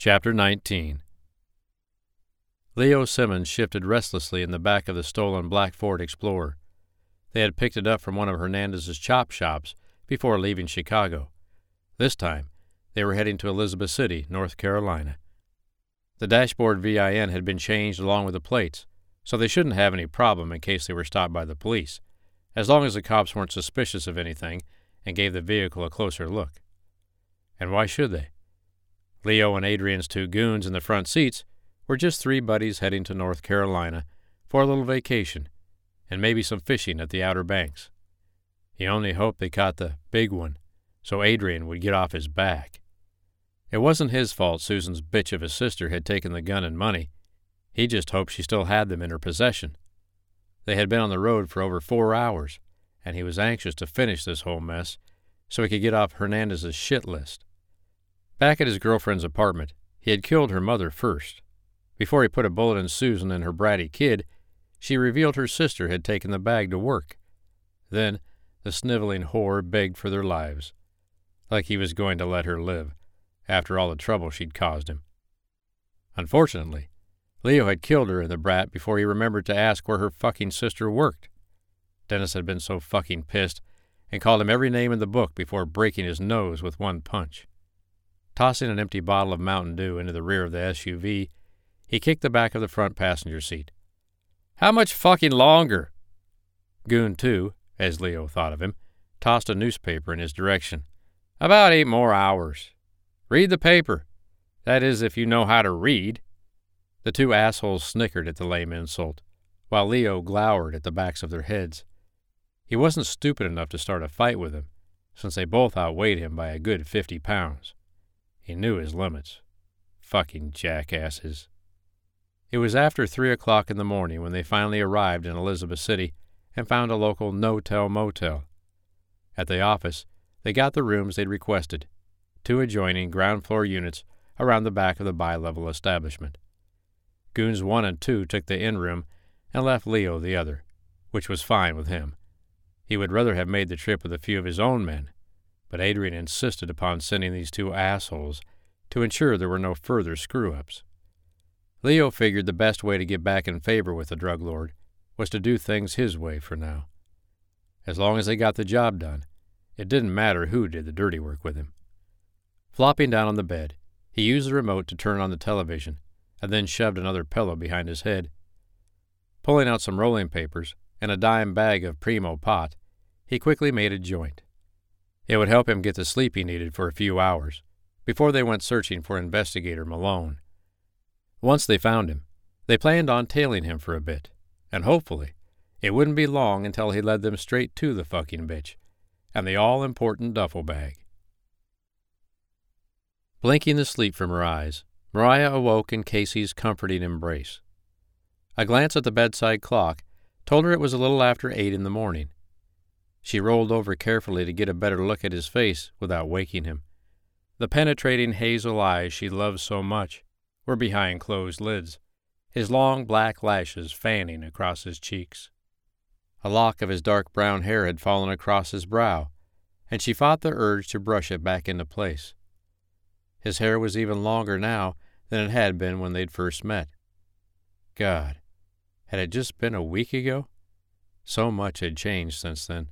Chapter 19 Leo Simmons shifted restlessly in the back of the stolen black Ford Explorer. They had picked it up from one of Hernandez's chop shops before leaving Chicago. This time, they were heading to Elizabeth City, North Carolina. The dashboard VIN had been changed along with the plates, so they shouldn't have any problem in case they were stopped by the police, as long as the cops weren't suspicious of anything and gave the vehicle a closer look. And why should they? Leo and Adrian's two goons in the front seats were just three buddies heading to North Carolina for a little vacation and maybe some fishing at the Outer Banks. He only hoped they caught the big one so Adrian would get off his back. It wasn't his fault Susan's bitch of a sister had taken the gun and money. He just hoped she still had them in her possession. They had been on the road for over four hours, and he was anxious to finish this whole mess so he could get off Hernandez's shit list. Back at his girlfriend's apartment, he had killed her mother first. Before he put a bullet in Susan and her bratty kid, she revealed her sister had taken the bag to work. Then the sniveling whore begged for their lives, like he was going to let her live, after all the trouble she'd caused him. Unfortunately, Leo had killed her and the brat before he remembered to ask where her fucking sister worked. Dennis had been so fucking pissed and called him every name in the book before breaking his nose with one punch. Tossing an empty bottle of Mountain Dew into the rear of the SUV, he kicked the back of the front passenger seat. How much fucking longer? Goon 2, as Leo thought of him, tossed a newspaper in his direction. About eight more hours. Read the paper. That is, if you know how to read. The two assholes snickered at the lame insult, while Leo glowered at the backs of their heads. He wasn't stupid enough to start a fight with them, since they both outweighed him by a good fifty pounds. He knew his limits. Fucking jackasses. It was after three o'clock in the morning when they finally arrived in Elizabeth City and found a local no-tell motel. At the office, they got the rooms they'd requested, two adjoining ground floor units around the back of the bi-level establishment. Goons 1 and 2 took the inn room and left Leo the other, which was fine with him. He would rather have made the trip with a few of his own men, but Adrian insisted upon sending these two assholes to ensure there were no further screw ups. Leo figured the best way to get back in favor with the drug lord was to do things his way for now. As long as they got the job done, it didn't matter who did the dirty work with him. Flopping down on the bed, he used the remote to turn on the television and then shoved another pillow behind his head. Pulling out some rolling papers and a dime bag of primo pot, he quickly made a joint. It would help him get the sleep he needed for a few hours before they went searching for investigator Malone. Once they found him, they planned on tailing him for a bit, and hopefully it wouldn't be long until he led them straight to the fucking bitch and the all important duffel bag. Blinking the sleep from her eyes, Mariah awoke in Casey's comforting embrace. A glance at the bedside clock told her it was a little after eight in the morning. She rolled over carefully to get a better look at his face without waking him. The penetrating hazel eyes she loved so much were behind closed lids, his long black lashes fanning across his cheeks. A lock of his dark brown hair had fallen across his brow, and she fought the urge to brush it back into place. His hair was even longer now than it had been when they'd first met. God, had it just been a week ago? So much had changed since then.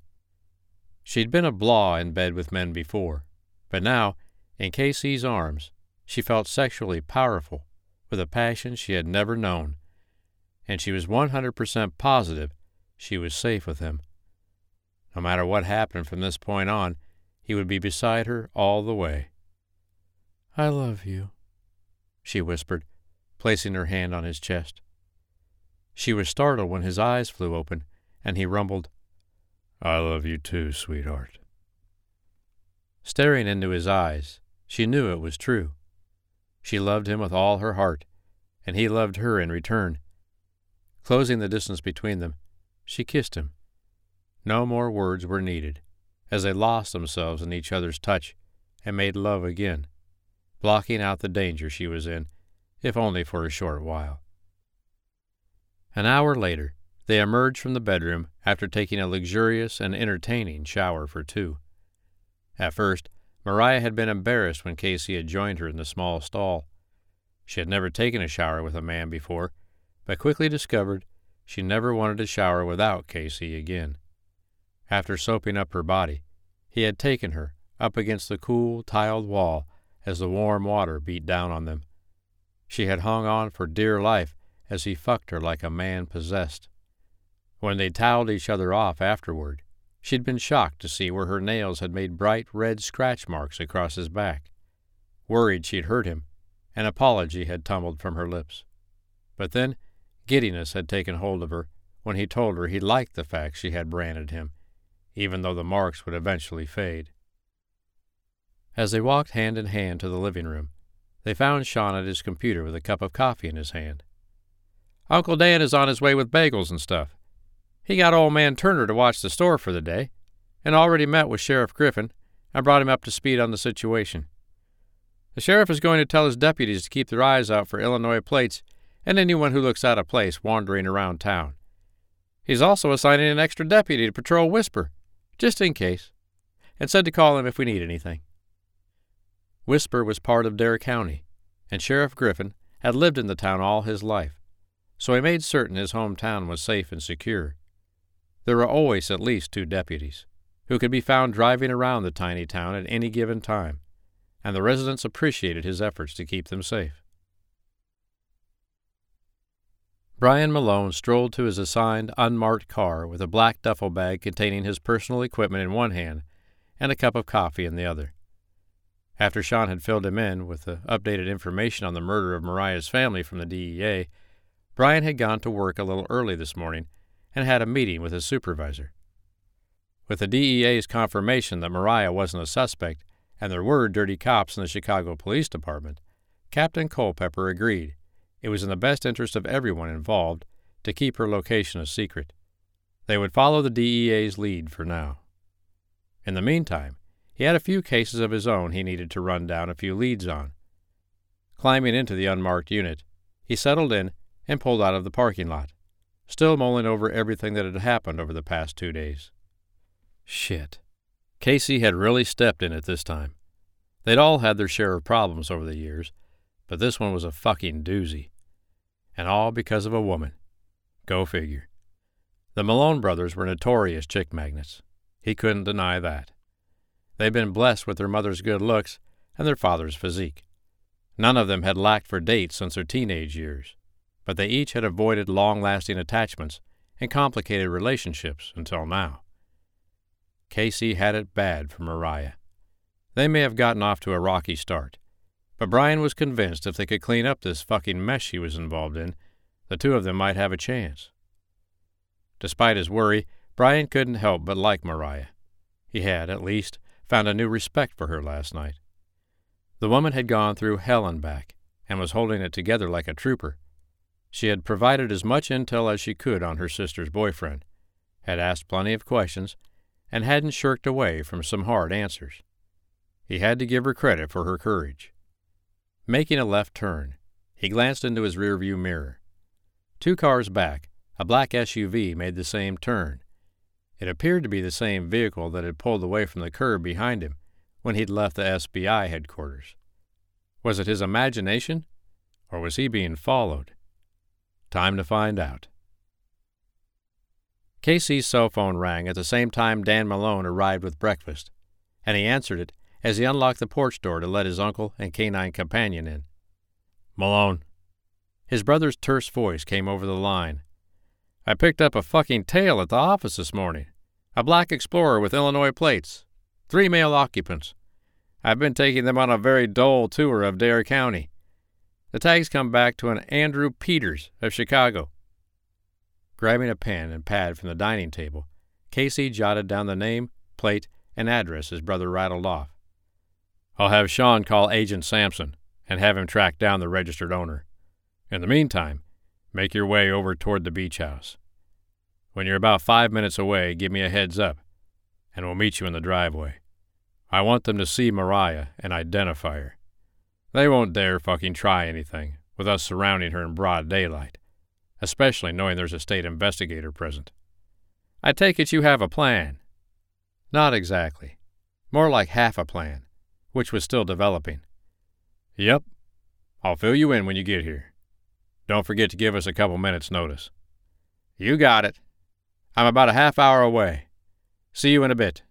She'd been a blaw in bed with men before, but now, in Casey's arms, she felt sexually powerful with a passion she had never known, and she was 100% positive she was safe with him. No matter what happened from this point on, he would be beside her all the way. I love you, she whispered, placing her hand on his chest. She was startled when his eyes flew open, and he rumbled, I love you too, sweetheart. Staring into his eyes, she knew it was true. She loved him with all her heart, and he loved her in return. Closing the distance between them, she kissed him. No more words were needed, as they lost themselves in each other's touch and made love again, blocking out the danger she was in, if only for a short while. An hour later, they emerged from the bedroom after taking a luxurious and entertaining shower for two. At first, Mariah had been embarrassed when Casey had joined her in the small stall, She had never taken a shower with a man before, but quickly discovered she never wanted to shower without Casey again. After soaping up her body, he had taken her up against the cool, tiled wall as the warm water beat down on them. She had hung on for dear life as he fucked her like a man possessed. When they toweled each other off afterward, she'd been shocked to see where her nails had made bright red scratch marks across his back. Worried she'd hurt him, an apology had tumbled from her lips. But then giddiness had taken hold of her when he told her he liked the fact she had branded him, even though the marks would eventually fade. As they walked hand in hand to the living room, they found Sean at his computer with a cup of coffee in his hand. Uncle Dan is on his way with bagels and stuff. He got old man Turner to watch the store for the day, and already met with Sheriff Griffin and brought him up to speed on the situation. The sheriff is going to tell his deputies to keep their eyes out for Illinois plates and anyone who looks out of place wandering around town. He's also assigning an extra deputy to patrol Whisper, just in case, and said to call him if we need anything. Whisper was part of Dare County, and Sheriff Griffin had lived in the town all his life, so he made certain his hometown was safe and secure. There were always at least two deputies, who could be found driving around the tiny town at any given time and the residents appreciated his efforts to keep them safe. Brian Malone strolled to his assigned unmarked car with a black duffel bag containing his personal equipment in one hand and a cup of coffee in the other. After Sean had filled him in with the updated information on the murder of Mariah's family from the DEA, Brian had gone to work a little early this morning and had a meeting with his supervisor. With the DEA's confirmation that Mariah wasn't a suspect, and there were dirty cops in the Chicago Police Department, Captain Culpepper agreed it was in the best interest of everyone involved to keep her location a secret. They would follow the DEA's lead for now. In the meantime, he had a few cases of his own he needed to run down a few leads on. Climbing into the unmarked unit, he settled in and pulled out of the parking lot, still mulling over everything that had happened over the past two days. Shit. Casey had really stepped in it this time. They'd all had their share of problems over the years, but this one was a fucking doozy. And all because of a woman. Go figure. The Malone brothers were notorious chick magnets. He couldn't deny that. They'd been blessed with their mother's good looks and their father's physique. None of them had lacked for dates since their teenage years, but they each had avoided long lasting attachments and complicated relationships until now. Casey had it bad for Mariah. They may have gotten off to a rocky start, but Brian was convinced if they could clean up this fucking mess she was involved in, the two of them might have a chance. Despite his worry, Brian couldn't help but like Mariah. He had, at least, found a new respect for her last night. The woman had gone through hell and back, and was holding it together like a trooper. She had provided as much intel as she could on her sister's boyfriend, had asked plenty of questions, and hadn't shirked away from some hard answers. He had to give her credit for her courage. Making a left turn, he glanced into his rearview mirror. Two cars back, a black SUV made the same turn. It appeared to be the same vehicle that had pulled away from the curb behind him when he'd left the SBI headquarters. Was it his imagination, or was he being followed? Time to find out. Casey's cell phone rang at the same time Dan Malone arrived with breakfast, and he answered it as he unlocked the porch door to let his uncle and canine companion in. Malone. His brother's terse voice came over the line. I picked up a fucking tail at the office this morning. A black explorer with Illinois plates. Three male occupants. I've been taking them on a very dull tour of Dare County. The tags come back to an Andrew Peters of Chicago. Grabbing a pen and pad from the dining table, Casey jotted down the name, plate, and address his brother rattled off. I'll have Sean call Agent Sampson and have him track down the registered owner. In the meantime, make your way over toward the beach house. When you're about five minutes away, give me a heads up, and we'll meet you in the driveway. I want them to see Mariah and identify her. They won't dare fucking try anything with us surrounding her in broad daylight especially knowing there's a state investigator present. I take it you have a plan. Not exactly. More like half a plan, which was still developing. Yep. I'll fill you in when you get here. Don't forget to give us a couple minutes' notice. You got it. I'm about a half hour away. See you in a bit.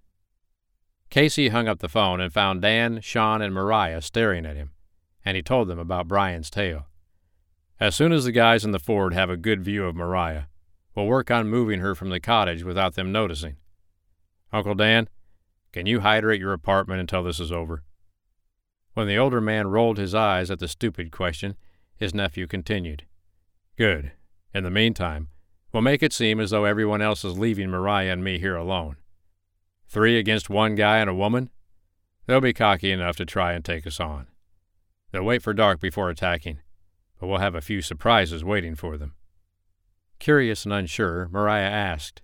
Casey hung up the phone and found Dan, Sean, and Mariah staring at him, and he told them about Brian's tail. As soon as the guys in the Ford have a good view of Mariah, we'll work on moving her from the cottage without them noticing. Uncle Dan, can you hide her at your apartment until this is over? When the older man rolled his eyes at the stupid question, his nephew continued. Good. In the meantime, we'll make it seem as though everyone else is leaving Mariah and me here alone. Three against one guy and a woman? They'll be cocky enough to try and take us on. They'll wait for dark before attacking, but we'll have a few surprises waiting for them. Curious and unsure, Mariah asked,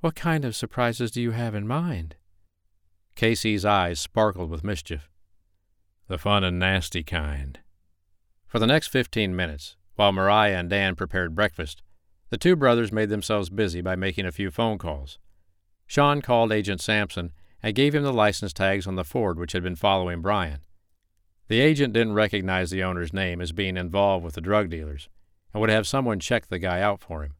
What kind of surprises do you have in mind? Casey's eyes sparkled with mischief. The fun and nasty kind. For the next fifteen minutes, while Mariah and Dan prepared breakfast, the two brothers made themselves busy by making a few phone calls. Sean called Agent Sampson and gave him the license tags on the Ford which had been following Brian. The agent didn't recognize the owner's name as being involved with the drug dealers and would have someone check the guy out for him.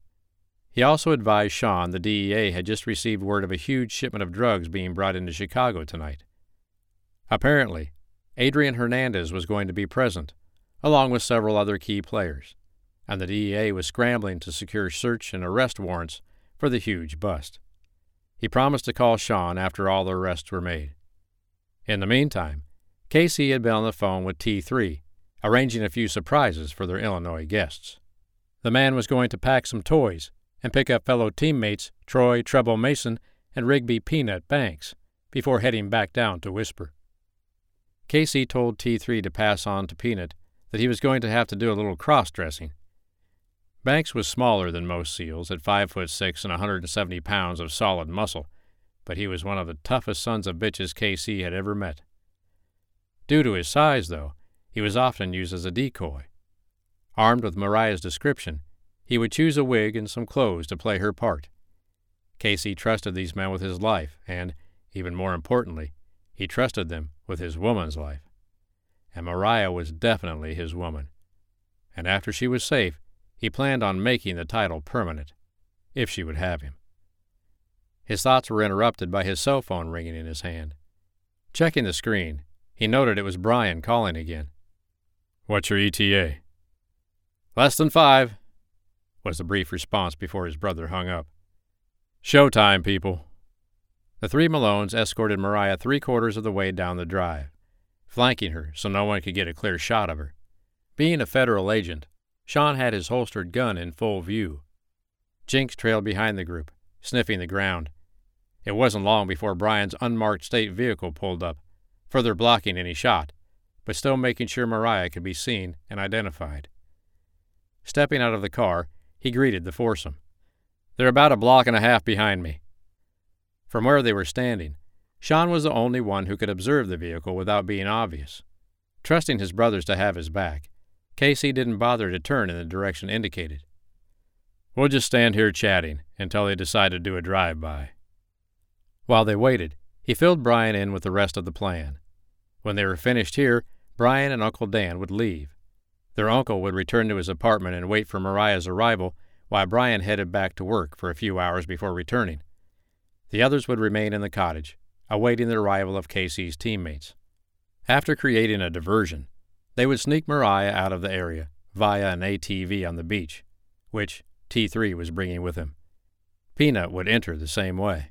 He also advised Sean the DEA had just received word of a huge shipment of drugs being brought into Chicago tonight. Apparently, Adrian Hernandez was going to be present, along with several other key players, and the DEA was scrambling to secure search and arrest warrants for the huge bust. He promised to call Sean after all the arrests were made. In the meantime, Casey had been on the phone with T3, arranging a few surprises for their Illinois guests. The man was going to pack some toys and pick up fellow teammates Troy Trouble Mason and Rigby Peanut Banks before heading back down to Whisper. Casey told T3 to pass on to Peanut that he was going to have to do a little cross dressing Banks was smaller than most SEALs, at five foot six and 170 pounds of solid muscle, but he was one of the toughest sons of bitches Casey had ever met. Due to his size, though, he was often used as a decoy. Armed with Mariah's description, he would choose a wig and some clothes to play her part. Casey trusted these men with his life, and, even more importantly, he trusted them with his woman's life. And Mariah was definitely his woman. And after she was safe, he planned on making the title permanent, if she would have him. His thoughts were interrupted by his cell phone ringing in his hand. Checking the screen, he noted it was Brian calling again. What's your ETA? Less than five, was the brief response before his brother hung up. Showtime, people. The three Malones escorted Mariah three quarters of the way down the drive, flanking her so no one could get a clear shot of her. Being a federal agent, Sean had his holstered gun in full view. Jinx trailed behind the group, sniffing the ground. It wasn't long before Brian's unmarked state vehicle pulled up, further blocking any shot, but still making sure Mariah could be seen and identified. Stepping out of the car, he greeted the foursome. They're about a block and a half behind me. From where they were standing, Sean was the only one who could observe the vehicle without being obvious. Trusting his brothers to have his back, Casey didn't bother to turn in the direction indicated. We'll just stand here chatting until they decide to do a drive by. While they waited, he filled Brian in with the rest of the plan. When they were finished here, Brian and Uncle Dan would leave. Their uncle would return to his apartment and wait for Mariah's arrival while Brian headed back to work for a few hours before returning. The others would remain in the cottage, awaiting the arrival of Casey's teammates. After creating a diversion, they would sneak Mariah out of the area via an ATV on the beach, which T3 was bringing with him. Peanut would enter the same way.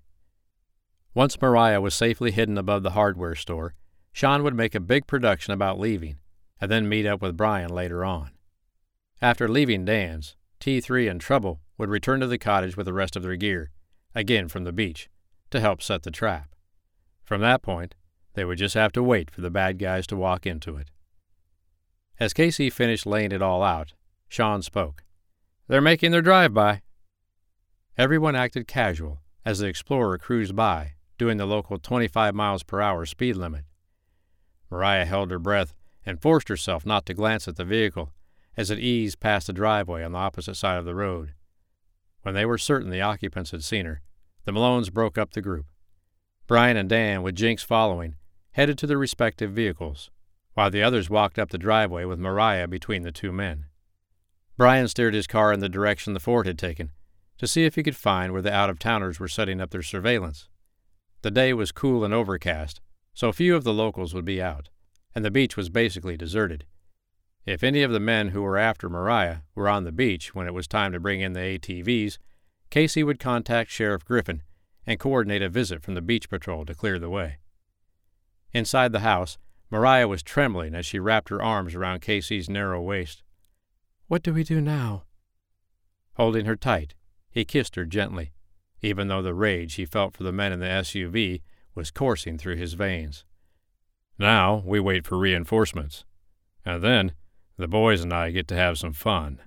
Once Mariah was safely hidden above the hardware store, Sean would make a big production about leaving, and then meet up with Brian later on. After leaving Dan's, T3 and Trouble would return to the cottage with the rest of their gear, again from the beach, to help set the trap. From that point, they would just have to wait for the bad guys to walk into it. As Casey finished laying it all out, Sean spoke. They're making their drive by. Everyone acted casual as the Explorer cruised by, doing the local 25 miles per hour speed limit. Mariah held her breath and forced herself not to glance at the vehicle as it eased past the driveway on the opposite side of the road. When they were certain the occupants had seen her, the Malones broke up the group. Brian and Dan, with Jinx following, headed to their respective vehicles while the others walked up the driveway with Mariah between the two men. Brian steered his car in the direction the Ford had taken to see if he could find where the out of towners were setting up their surveillance. The day was cool and overcast, so few of the locals would be out, and the beach was basically deserted. If any of the men who were after Mariah were on the beach when it was time to bring in the ATVs, Casey would contact Sheriff Griffin and coordinate a visit from the beach patrol to clear the way. Inside the house, Mariah was trembling as she wrapped her arms around Casey's narrow waist. What do we do now? Holding her tight, he kissed her gently, even though the rage he felt for the men in the SUV was coursing through his veins. Now we wait for reinforcements. And then the boys and I get to have some fun.